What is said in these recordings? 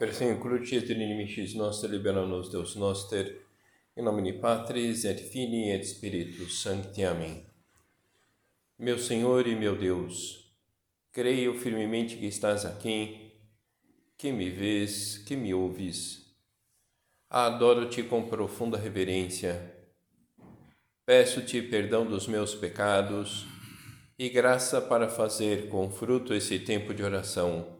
Persegno crucis et inimicis nostri, libera nos Deus noster, em nome de Patris et Filii et Spiritus Sancti. Amém. Meu Senhor e meu Deus, creio firmemente que estás aqui, que me vês, que me ouves. Adoro-te com profunda reverência. Peço-te perdão dos meus pecados e graça para fazer com fruto esse tempo de oração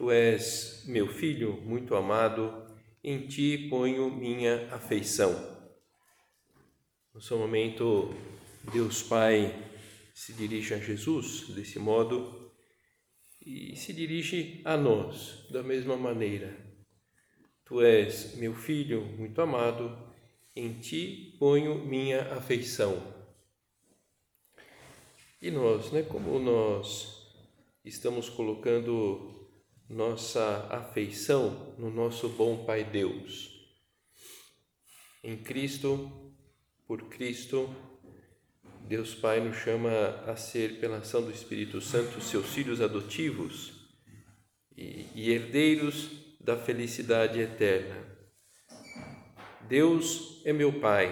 Tu és meu filho muito amado, em ti ponho minha afeição. No seu momento, Deus Pai se dirige a Jesus desse modo e se dirige a nós da mesma maneira. Tu és meu filho muito amado, em ti ponho minha afeição. E nós, né, como nós estamos colocando nossa afeição no nosso bom Pai Deus. Em Cristo, por Cristo, Deus Pai nos chama a ser, pela ação do Espírito Santo, seus filhos adotivos e, e herdeiros da felicidade eterna. Deus é meu Pai.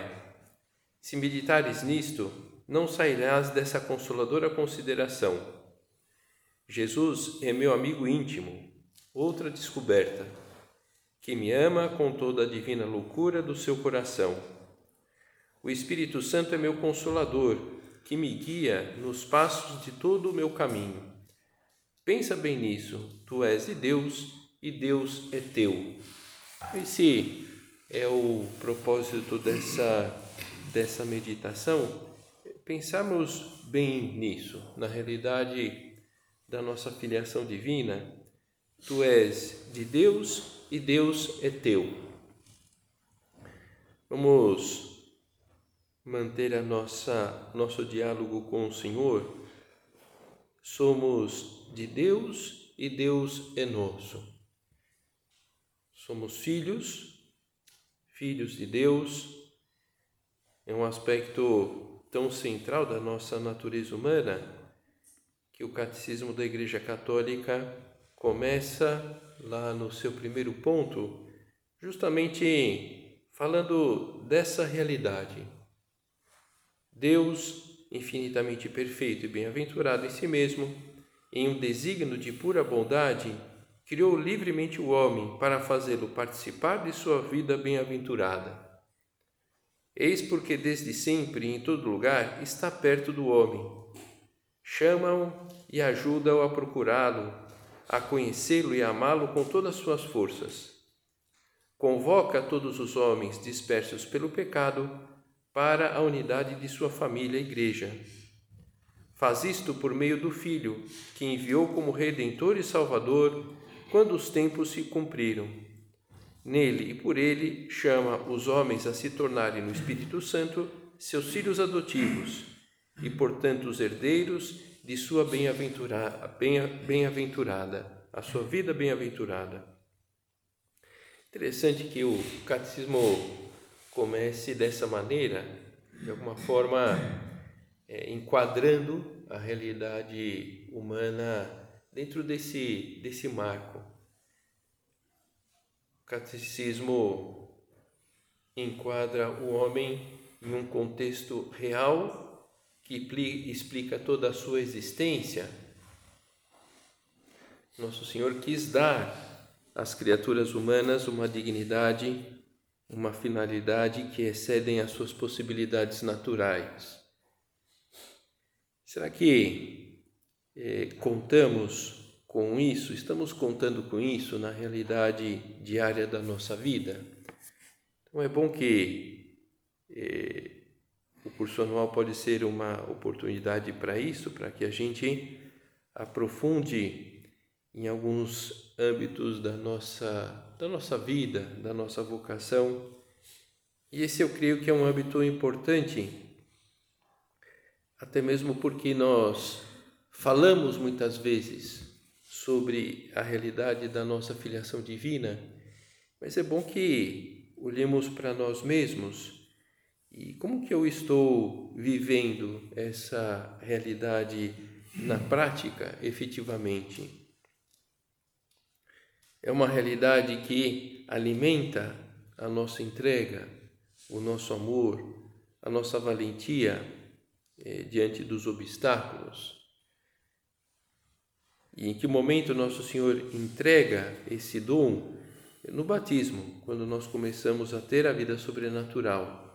Se meditares nisto, não sairás dessa consoladora consideração Jesus é meu amigo íntimo, outra descoberta, que me ama com toda a divina loucura do seu coração. O Espírito Santo é meu consolador, que me guia nos passos de todo o meu caminho. Pensa bem nisso, tu és de Deus e Deus é teu. Esse é o propósito dessa, dessa meditação, pensarmos bem nisso. Na realidade, da nossa filiação divina, tu és de Deus e Deus é teu. Vamos manter a nossa nosso diálogo com o Senhor. Somos de Deus e Deus é nosso. Somos filhos, filhos de Deus. É um aspecto tão central da nossa natureza humana que o Catecismo da Igreja Católica começa lá no seu primeiro ponto, justamente falando dessa realidade. Deus, infinitamente perfeito e bem-aventurado em si mesmo, em um desígnio de pura bondade, criou livremente o homem para fazê-lo participar de sua vida bem-aventurada. Eis porque desde sempre e em todo lugar está perto do homem chama-o e ajuda-o a procurá-lo, a conhecê-lo e amá-lo com todas as suas forças. Convoca todos os homens dispersos pelo pecado para a unidade de sua família, Igreja. Faz isto por meio do Filho, que enviou como Redentor e Salvador quando os tempos se cumpriram. Nele e por ele chama os homens a se tornarem no Espírito Santo seus filhos adotivos e, portanto, os herdeiros de sua bem-aventurada, bem-aventurada, a sua vida bem-aventurada. Interessante que o catecismo comece dessa maneira, de alguma forma é, enquadrando a realidade humana dentro desse, desse marco. O catecismo enquadra o homem em um contexto real que explica toda a sua existência, Nosso Senhor quis dar às criaturas humanas uma dignidade, uma finalidade que excedem as suas possibilidades naturais. Será que eh, contamos com isso? Estamos contando com isso na realidade diária da nossa vida? Então é bom que eh, curso anual pode ser uma oportunidade para isso, para que a gente aprofunde em alguns âmbitos da nossa da nossa vida, da nossa vocação. E esse eu creio que é um hábito importante, até mesmo porque nós falamos muitas vezes sobre a realidade da nossa filiação divina, mas é bom que olhemos para nós mesmos e como que eu estou vivendo essa realidade na prática, efetivamente. É uma realidade que alimenta a nossa entrega, o nosso amor, a nossa valentia eh, diante dos obstáculos. E em que momento nosso Senhor entrega esse dom? No batismo, quando nós começamos a ter a vida sobrenatural.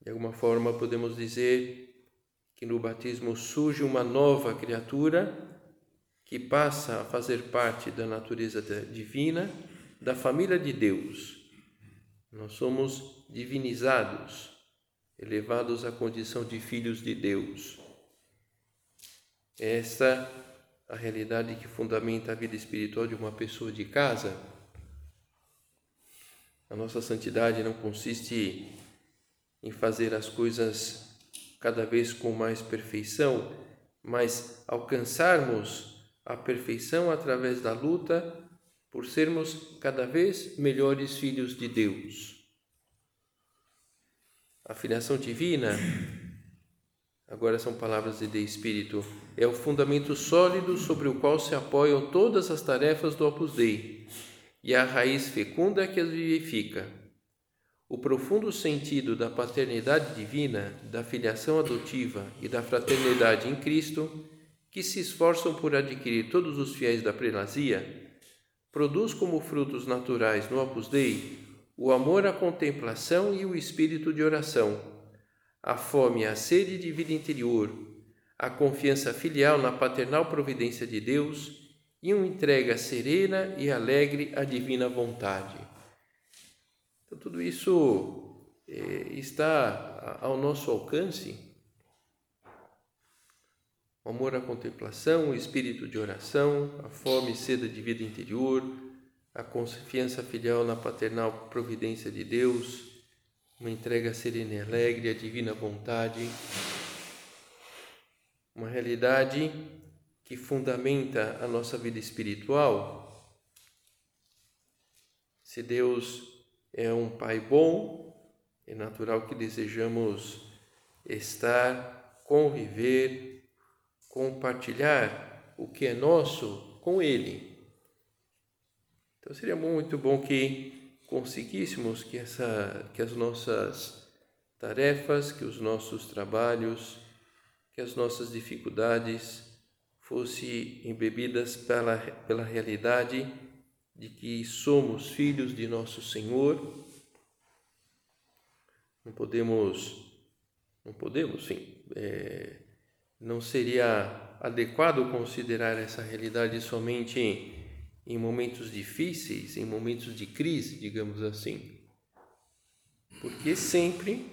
De alguma forma, podemos dizer que no batismo surge uma nova criatura que passa a fazer parte da natureza divina, da família de Deus. Nós somos divinizados, elevados à condição de filhos de Deus. Esta a realidade que fundamenta a vida espiritual de uma pessoa de casa. A nossa santidade não consiste em fazer as coisas cada vez com mais perfeição, mas alcançarmos a perfeição através da luta por sermos cada vez melhores filhos de Deus. A filiação divina, agora são palavras de Espírito, é o fundamento sólido sobre o qual se apoiam todas as tarefas do Opus Dei e a raiz fecunda que as vivifica. O profundo sentido da paternidade divina, da filiação adotiva e da fraternidade em Cristo que se esforçam por adquirir todos os fiéis da prelazia, produz como frutos naturais no Opus Dei o amor à contemplação e o espírito de oração, a fome e a sede de vida interior, a confiança filial na paternal providência de Deus e uma entrega serena e alegre à divina vontade. Então, tudo isso eh, está ao nosso alcance o amor à contemplação, o espírito de oração, a fome e sede de vida interior, a confiança filial na paternal providência de Deus, uma entrega serena e alegre à divina vontade, uma realidade que fundamenta a nossa vida espiritual. Se Deus é um Pai bom, é natural que desejamos estar, conviver, compartilhar o que é nosso com Ele. Então seria muito bom que conseguíssemos que, essa, que as nossas tarefas, que os nossos trabalhos, que as nossas dificuldades fossem embebidas pela, pela realidade de que somos filhos de nosso Senhor. Não podemos, não podemos, sim, é, não seria adequado considerar essa realidade somente em, em momentos difíceis, em momentos de crise, digamos assim. Porque sempre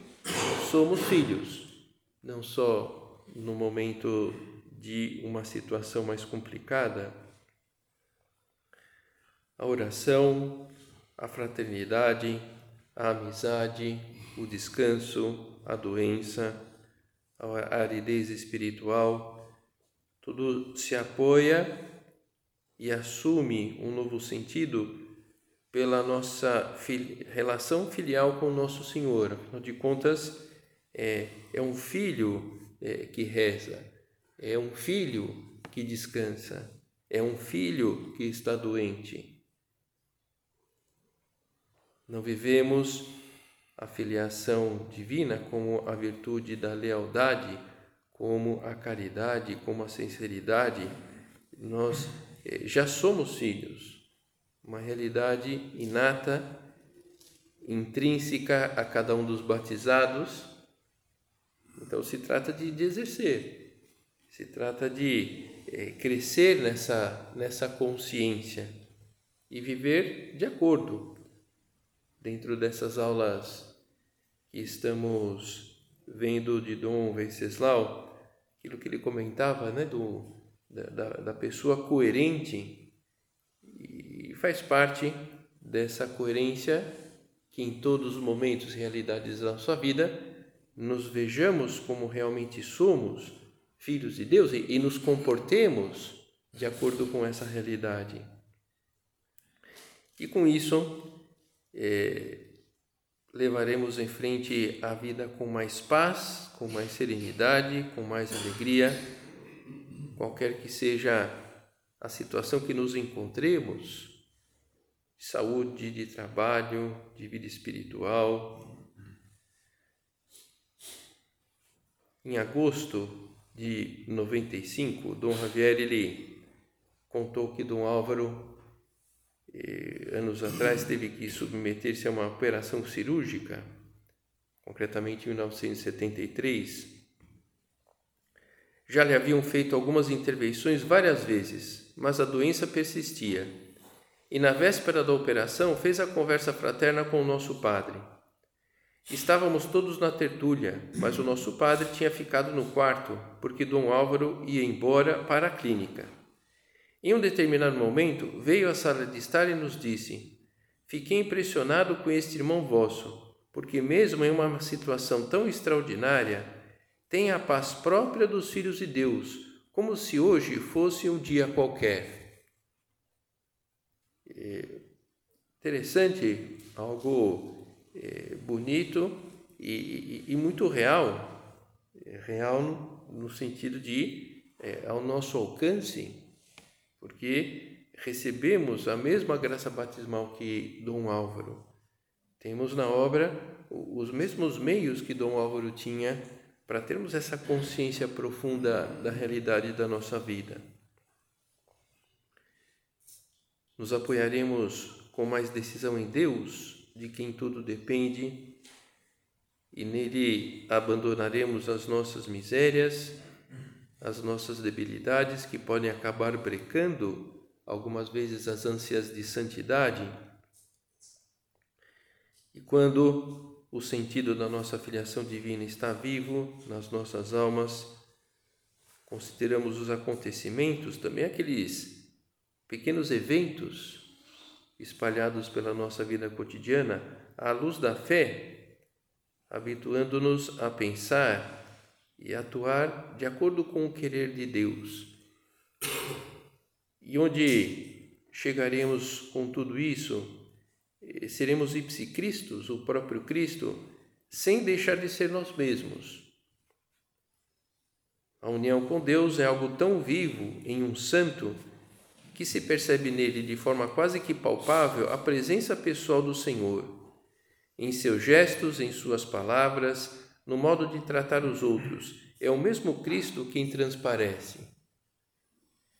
somos filhos, não só no momento de uma situação mais complicada. A oração, a fraternidade, a amizade, o descanso, a doença, a aridez espiritual, tudo se apoia e assume um novo sentido pela nossa relação filial com o nosso Senhor. Afinal de contas, é, é um filho é, que reza, é um filho que descansa, é um filho que está doente. Não vivemos a filiação divina como a virtude da lealdade, como a caridade, como a sinceridade, nós eh, já somos filhos, uma realidade inata, intrínseca a cada um dos batizados. Então se trata de, de exercer, se trata de é, crescer nessa, nessa consciência e viver de acordo dentro dessas aulas que estamos vendo de Dom Venceslau, aquilo que ele comentava, né, do, da, da pessoa coerente, e faz parte dessa coerência que em todos os momentos e realidades da nossa vida nos vejamos como realmente somos filhos de Deus e, e nos comportemos de acordo com essa realidade. E com isso, é, levaremos em frente a vida com mais paz, com mais serenidade, com mais alegria, qualquer que seja a situação que nos encontremos, de saúde, de trabalho, de vida espiritual. Em agosto de 95, Dom Javier ele contou que Dom Álvaro anos atrás teve que submeter-se a uma operação cirúrgica, concretamente em 1973. Já lhe haviam feito algumas intervenções várias vezes, mas a doença persistia. E na véspera da operação fez a conversa fraterna com o nosso padre. Estávamos todos na tertúlia, mas o nosso padre tinha ficado no quarto, porque Dom Álvaro ia embora para a clínica. Em um determinado momento, veio à sala de estar e nos disse: Fiquei impressionado com este irmão vosso, porque, mesmo em uma situação tão extraordinária, tem a paz própria dos filhos de Deus, como se hoje fosse um dia qualquer. É interessante, algo é, bonito e, e, e, muito real, é, real no, no, sentido de é, ao nosso alcance porque recebemos a mesma graça batismal que Dom Álvaro. Temos na obra os mesmos meios que Dom Álvaro tinha para termos essa consciência profunda da realidade da nossa vida. Nos apoiaremos com mais decisão em Deus, de quem tudo depende, e nele abandonaremos as nossas misérias as nossas debilidades que podem acabar brecando algumas vezes as ânsias de santidade. E quando o sentido da nossa filiação divina está vivo nas nossas almas, consideramos os acontecimentos, também aqueles pequenos eventos espalhados pela nossa vida cotidiana, à luz da fé, habituando-nos a pensar e atuar de acordo com o querer de Deus. E onde chegaremos com tudo isso, eh, seremos ipsicristos, o próprio Cristo, sem deixar de ser nós mesmos. A união com Deus é algo tão vivo em um santo que se percebe nele de forma quase que palpável a presença pessoal do Senhor, em seus gestos, em suas palavras, no modo de tratar os outros. É o mesmo Cristo quem transparece.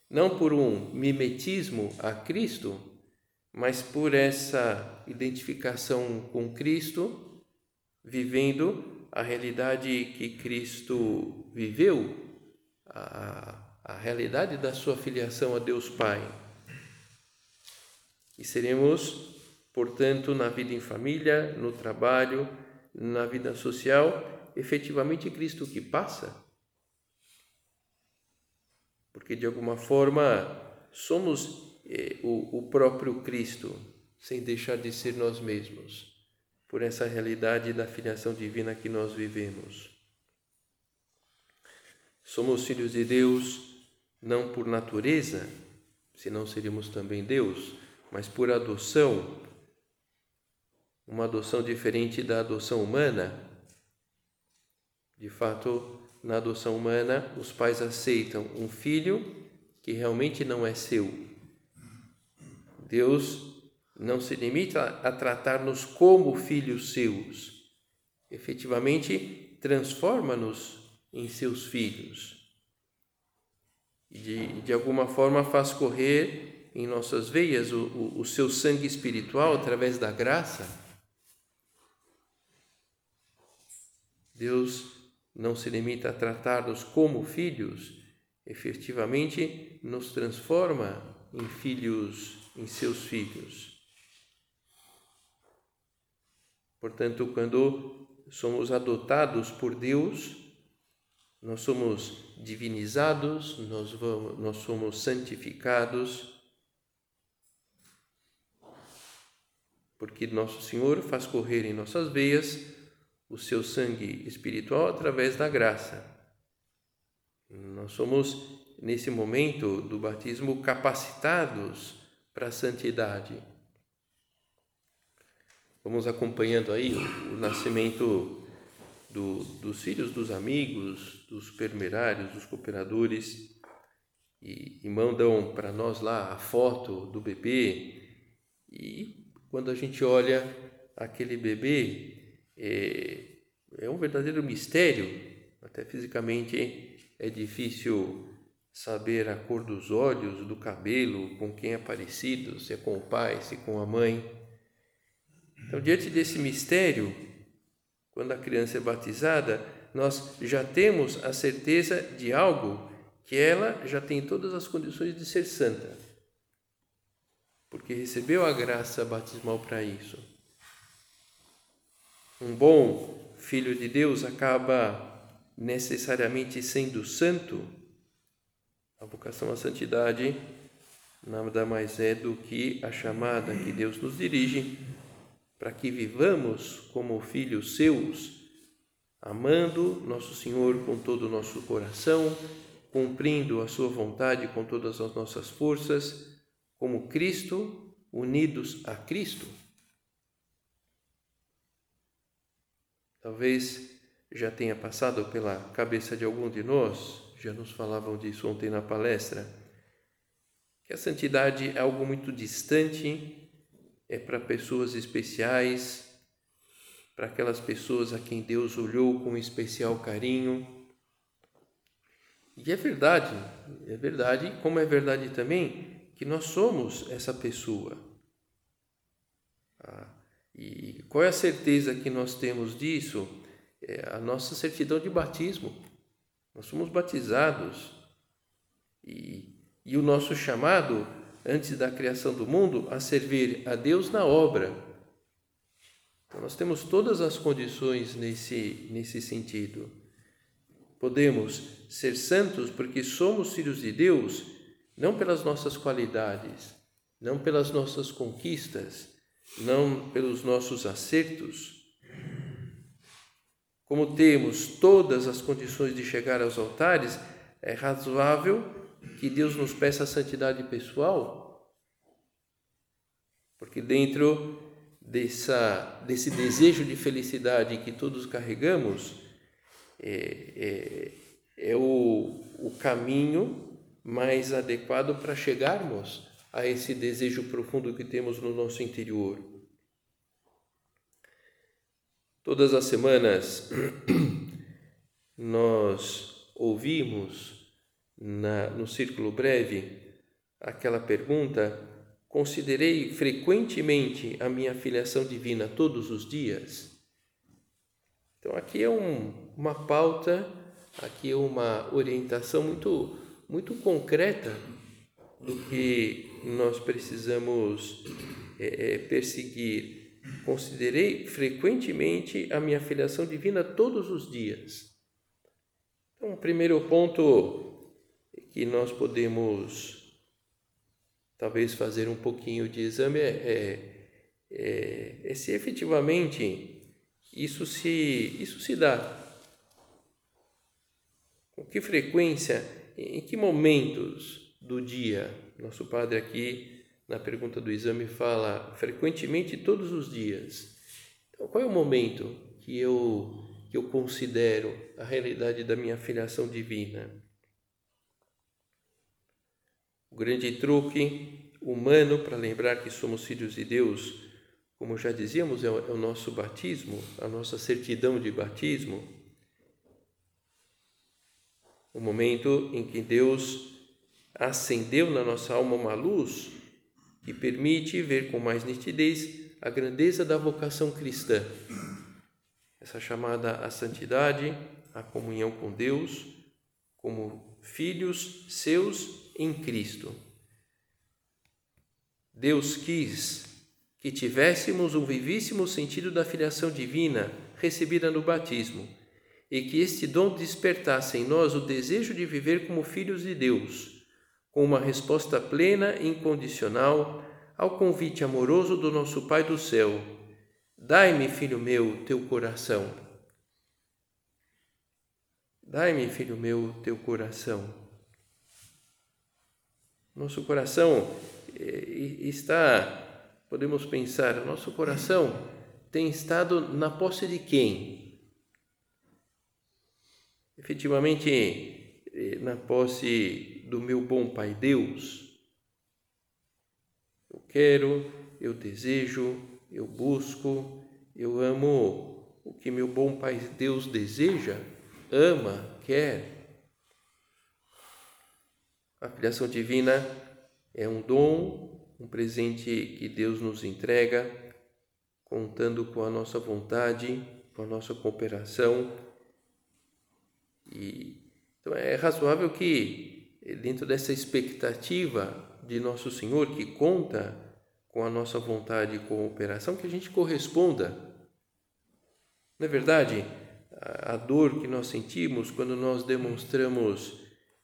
Não por um mimetismo a Cristo, mas por essa identificação com Cristo, vivendo a realidade que Cristo viveu, a, a realidade da sua filiação a Deus Pai. E seremos, portanto, na vida em família, no trabalho, na vida social, efetivamente Cristo que passa? Porque de alguma forma somos eh, o, o próprio Cristo, sem deixar de ser nós mesmos, por essa realidade da filiação divina que nós vivemos. Somos filhos de Deus não por natureza, senão seríamos também Deus, mas por adoção, uma adoção diferente da adoção humana, de fato, na adoção humana, os pais aceitam um filho que realmente não é seu. Deus não se limita a tratar-nos como filhos seus. Efetivamente, transforma-nos em seus filhos. De, de alguma forma faz correr em nossas veias o, o, o seu sangue espiritual através da graça. Deus não se limita a tratar-nos como filhos, efetivamente nos transforma em filhos, em seus filhos. Portanto, quando somos adotados por Deus, nós somos divinizados, nós, vamos, nós somos santificados porque nosso Senhor faz correr em nossas veias o seu sangue espiritual através da graça. Nós somos, nesse momento do batismo, capacitados para a santidade. Vamos acompanhando aí o, o nascimento do, dos filhos dos amigos, dos supermerários, dos cooperadores, e, e mandam para nós lá a foto do bebê. E quando a gente olha aquele bebê, é, é um verdadeiro mistério, até fisicamente é difícil saber a cor dos olhos, do cabelo, com quem é parecido, se é com o pai, se é com a mãe. Então, diante desse mistério, quando a criança é batizada, nós já temos a certeza de algo que ela já tem todas as condições de ser santa, porque recebeu a graça batismal para isso. Um bom filho de Deus acaba necessariamente sendo santo. A vocação à santidade nada mais é do que a chamada que Deus nos dirige para que vivamos como filhos seus, amando nosso Senhor com todo o nosso coração, cumprindo a sua vontade com todas as nossas forças, como Cristo, unidos a Cristo. Talvez já tenha passado pela cabeça de algum de nós, já nos falavam disso ontem na palestra, que a santidade é algo muito distante é para pessoas especiais, para aquelas pessoas a quem Deus olhou com especial carinho. E é verdade, é verdade, como é verdade também que nós somos essa pessoa. Ah, e qual é a certeza que nós temos disso? É a nossa certidão de batismo. Nós somos batizados. E, e o nosso chamado antes da criação do mundo, a servir a Deus na obra. Então, nós temos todas as condições nesse, nesse sentido. Podemos ser santos porque somos filhos de Deus, não pelas nossas qualidades, não pelas nossas conquistas, não pelos nossos acertos. Como temos todas as condições de chegar aos altares, é razoável que Deus nos peça a santidade pessoal, porque dentro dessa, desse desejo de felicidade que todos carregamos, é, é, é o, o caminho mais adequado para chegarmos a esse desejo profundo que temos no nosso interior. Todas as semanas nós ouvimos na, no círculo breve aquela pergunta: considerei frequentemente a minha filiação divina todos os dias? Então, aqui é um, uma pauta, aqui é uma orientação muito, muito concreta do que nós precisamos é, é, perseguir. Considerei frequentemente a minha filiação divina todos os dias. Então, o primeiro ponto que nós podemos talvez fazer um pouquinho de exame é, é, é, é se efetivamente isso se, isso se dá. Com que frequência, em que momentos do dia? Nosso padre aqui, na pergunta do exame, fala frequentemente todos os dias. Então, qual é o momento que eu, que eu considero a realidade da minha filiação divina? O grande truque humano para lembrar que somos filhos de Deus, como já dizíamos, é o é nosso batismo, a nossa certidão de batismo. O momento em que Deus acendeu na nossa alma uma luz que permite ver com mais nitidez a grandeza da vocação cristã. Essa chamada à santidade, à comunhão com Deus, como filhos seus em Cristo. Deus quis que tivéssemos um vivíssimo sentido da filiação divina recebida no batismo e que este dom despertasse em nós o desejo de viver como filhos de Deus, com uma resposta plena e incondicional ao convite amoroso do nosso Pai do céu: Dai-me, filho meu, teu coração. Dai-me, filho meu, teu coração. Nosso coração eh, está, podemos pensar, nosso coração tem estado na posse de quem? Efetivamente, eh, na posse do meu bom Pai Deus. Eu quero, eu desejo, eu busco, eu amo o que meu bom Pai Deus deseja, ama, quer. A filiação divina é um dom, um presente que Deus nos entrega, contando com a nossa vontade, com a nossa cooperação. E, então é razoável que, dentro dessa expectativa de Nosso Senhor, que conta com a nossa vontade e cooperação, que a gente corresponda. Não é verdade? A dor que nós sentimos quando nós demonstramos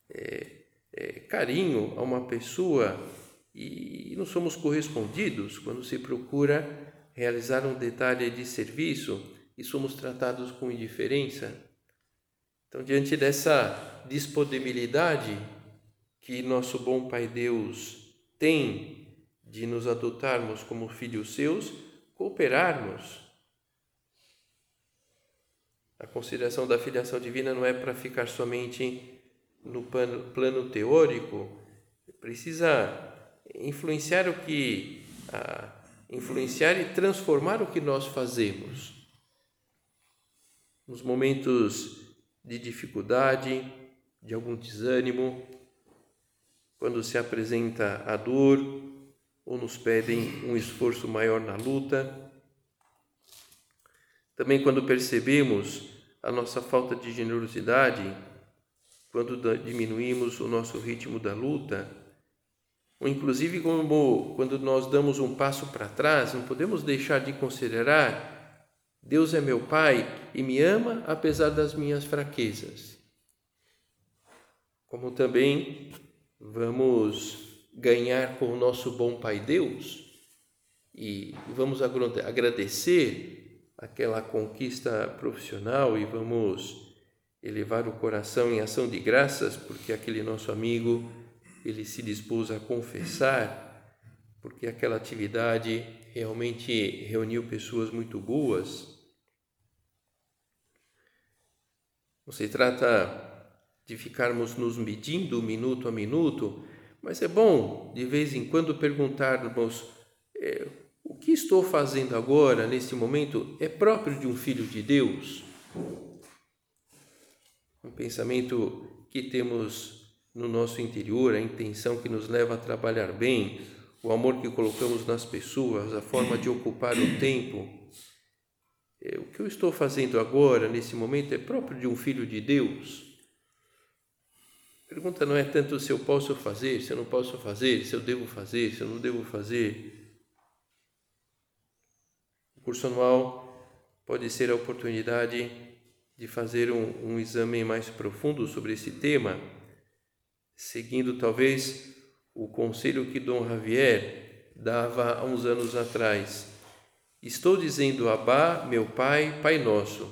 é, é, carinho a uma pessoa e não somos correspondidos quando se procura realizar um detalhe de serviço e somos tratados com indiferença. Então, diante dessa disponibilidade que nosso bom Pai Deus tem de nos adotarmos como filhos seus, cooperarmos. A consideração da filiação divina não é para ficar somente no plano, teórico, precisa influenciar o que influenciar e transformar o que nós fazemos. Nos momentos de dificuldade, de algum desânimo, quando se apresenta a dor ou nos pedem um esforço maior na luta. Também quando percebemos a nossa falta de generosidade quando diminuímos o nosso ritmo da luta, ou inclusive como quando nós damos um passo para trás, não podemos deixar de considerar Deus é meu Pai e me ama apesar das minhas fraquezas. Como também vamos ganhar com o nosso bom Pai Deus e vamos agradecer aquela conquista profissional e vamos elevar o coração em ação de graças, porque aquele nosso amigo ele se dispôs a confessar, porque aquela atividade realmente reuniu pessoas muito boas. Não se trata de ficarmos nos medindo minuto a minuto, mas é bom de vez em quando perguntarmos: é, o que estou fazendo agora, nesse momento, é próprio de um filho de Deus? um pensamento que temos no nosso interior, a intenção que nos leva a trabalhar bem, o amor que colocamos nas pessoas, a forma de ocupar o tempo. É, o que eu estou fazendo agora, nesse momento, é próprio de um filho de Deus? Pergunta não é tanto se eu posso fazer, se eu não posso fazer, se eu devo fazer, se eu não devo fazer. O curso anual pode ser a oportunidade de fazer um, um exame mais profundo sobre esse tema, seguindo talvez o conselho que Dom Javier dava há uns anos atrás. Estou dizendo Abá, meu Pai, Pai nosso,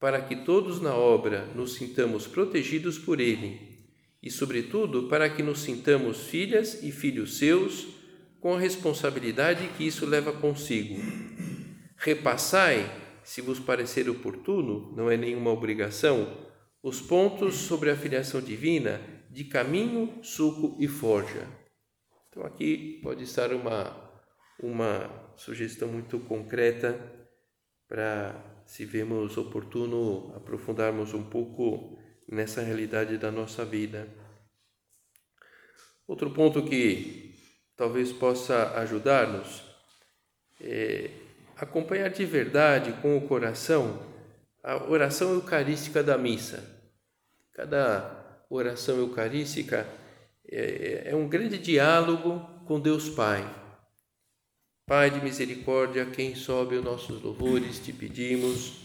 para que todos na obra nos sintamos protegidos por Ele e, sobretudo, para que nos sintamos filhas e filhos seus com a responsabilidade que isso leva consigo. Repassai se vos parecer oportuno, não é nenhuma obrigação, os pontos sobre a filiação divina de caminho, suco e forja. Então aqui pode estar uma, uma sugestão muito concreta para, se vemos oportuno, aprofundarmos um pouco nessa realidade da nossa vida. Outro ponto que talvez possa ajudar-nos é acompanhar de verdade com o coração a oração eucarística da missa. Cada oração eucarística é, é um grande diálogo com Deus Pai. Pai de misericórdia, quem sobe os nossos louvores, te pedimos.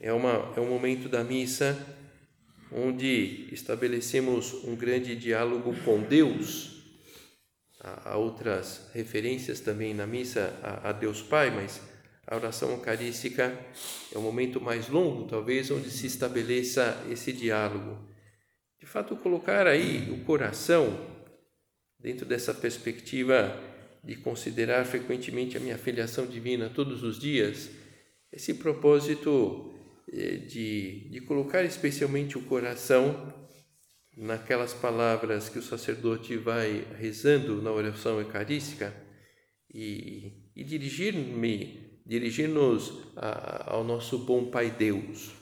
É, uma, é um momento da missa onde estabelecemos um grande diálogo com Deus há outras referências também na missa a, Deus Pai, mas a oração eucarística é o momento mais longo, talvez, onde se estabeleça esse diálogo. De fato, colocar aí o coração dentro dessa perspectiva de considerar frequentemente a minha filiação divina todos os dias, esse propósito de, de colocar especialmente o coração naquelas palavras que o sacerdote vai rezando na oração eucarística e, e dirigir-me, dirigir-nos ao nosso bom Pai Deus.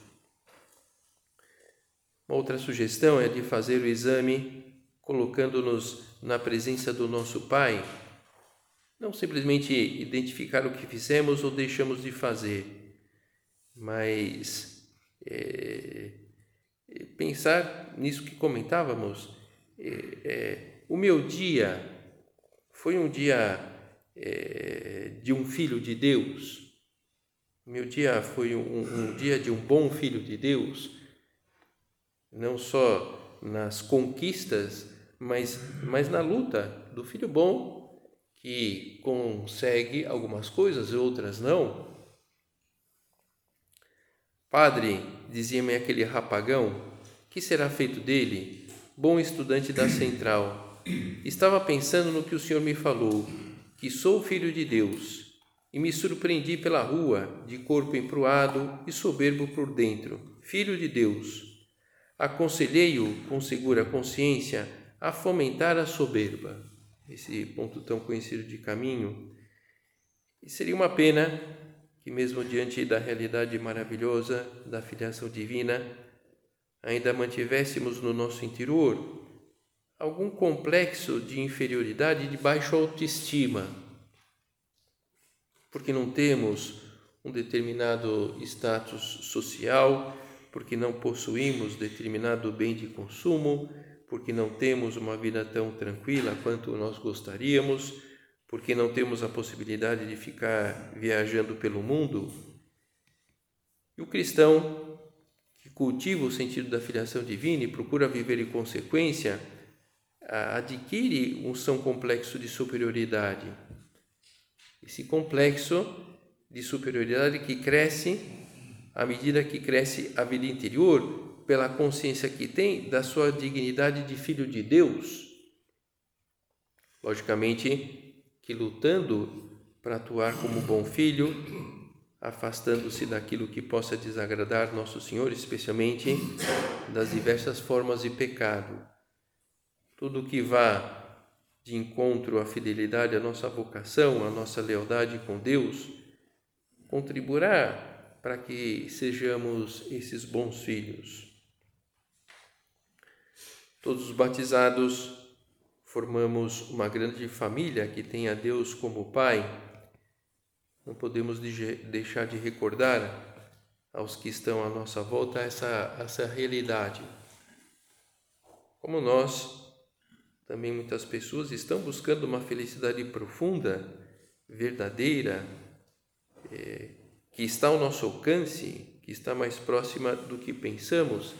Uma outra sugestão é de fazer o exame colocando-nos na presença do nosso Pai, não simplesmente identificar o que fizemos ou deixamos de fazer, mas é, pensar nisso que comentávamos. É, é, o meu dia foi um dia é, de um filho de Deus. Meu dia foi um, um dia de um bom filho de Deus, não só nas conquistas, mas, mas na luta do filho bom que consegue algumas coisas e outras não. Padre, dizia-me aquele rapagão, que será feito dele? Bom estudante da central. Estava pensando no que o senhor me falou, que sou filho de Deus, e me surpreendi pela rua, de corpo emproado e soberbo por dentro. Filho de Deus. Aconselhei-o, com segura consciência, a fomentar a soberba. Esse ponto tão conhecido de caminho. E seria uma pena que, mesmo diante da realidade maravilhosa da filiação divina, ainda mantivéssemos no nosso interior algum complexo de inferioridade, de baixa autoestima, porque não temos um determinado status social, porque não possuímos determinado bem de consumo, porque não temos uma vida tão tranquila quanto nós gostaríamos, porque não temos a possibilidade de ficar viajando pelo mundo. E o cristão que cultiva o sentido da filiação divina e procura viver em consequência, adquire um são complexo de superioridade. Esse complexo de superioridade que cresce à medida que cresce a vida interior, pela consciência que tem da sua dignidade de filho de Deus. Logicamente que lutando para atuar como bom filho, afastando-se daquilo que possa desagradar nosso Senhor, especialmente das diversas formas de pecado. Tudo que vá de encontro à fidelidade à nossa vocação, à nossa lealdade com Deus, contribuirá para que sejamos esses bons filhos. Todos os batizados formamos uma grande família que tem a Deus como Pai. Não podemos deixar de recordar aos que estão à nossa volta essa, essa realidade. Como nós, também muitas pessoas estão buscando uma felicidade profunda, verdadeira, é, que está ao nosso alcance, que está mais próxima do que pensamos.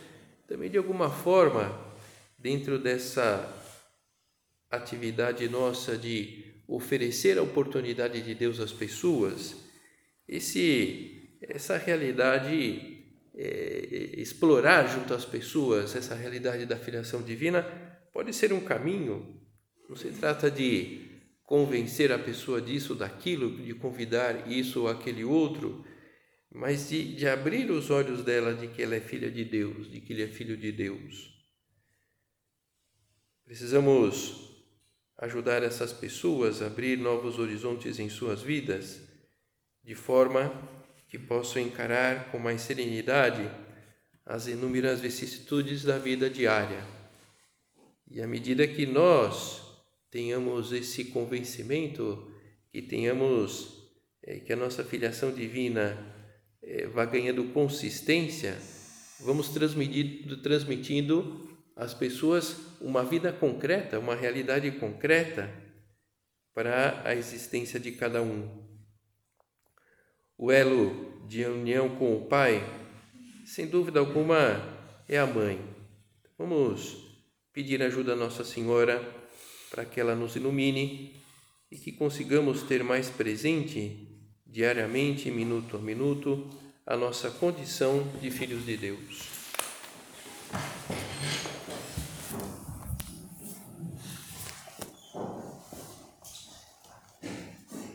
Também, de alguma forma, dentro dessa atividade nossa de oferecer a oportunidade de Deus às pessoas, esse, essa realidade, é, explorar junto às pessoas essa realidade da filiação divina pode ser um caminho. Não se trata de convencer a pessoa disso, daquilo, de convidar isso ou aquele outro, mas de, de abrir os olhos dela de que ela é filha de Deus, de que ele é filho de Deus. Precisamos ajudar essas pessoas a abrir novos horizontes em suas vidas, de forma que possam encarar com mais serenidade as inúmeras vicissitudes da vida diária. E à medida que nós tenhamos esse convencimento, que tenhamos é, que a nossa filiação divina é, vá ganhando consistência, vamos transmitindo, às pessoas uma vida concreta, uma realidade concreta para a existência de cada um. O elo de união com o Pai, sem dúvida alguma, é a mãe. Vamos pedir ajuda a Nossa Senhora para que ela nos ilumine e que consigamos ter mais presente, diariamente, minuto a minuto, a nossa condição de filhos de Deus.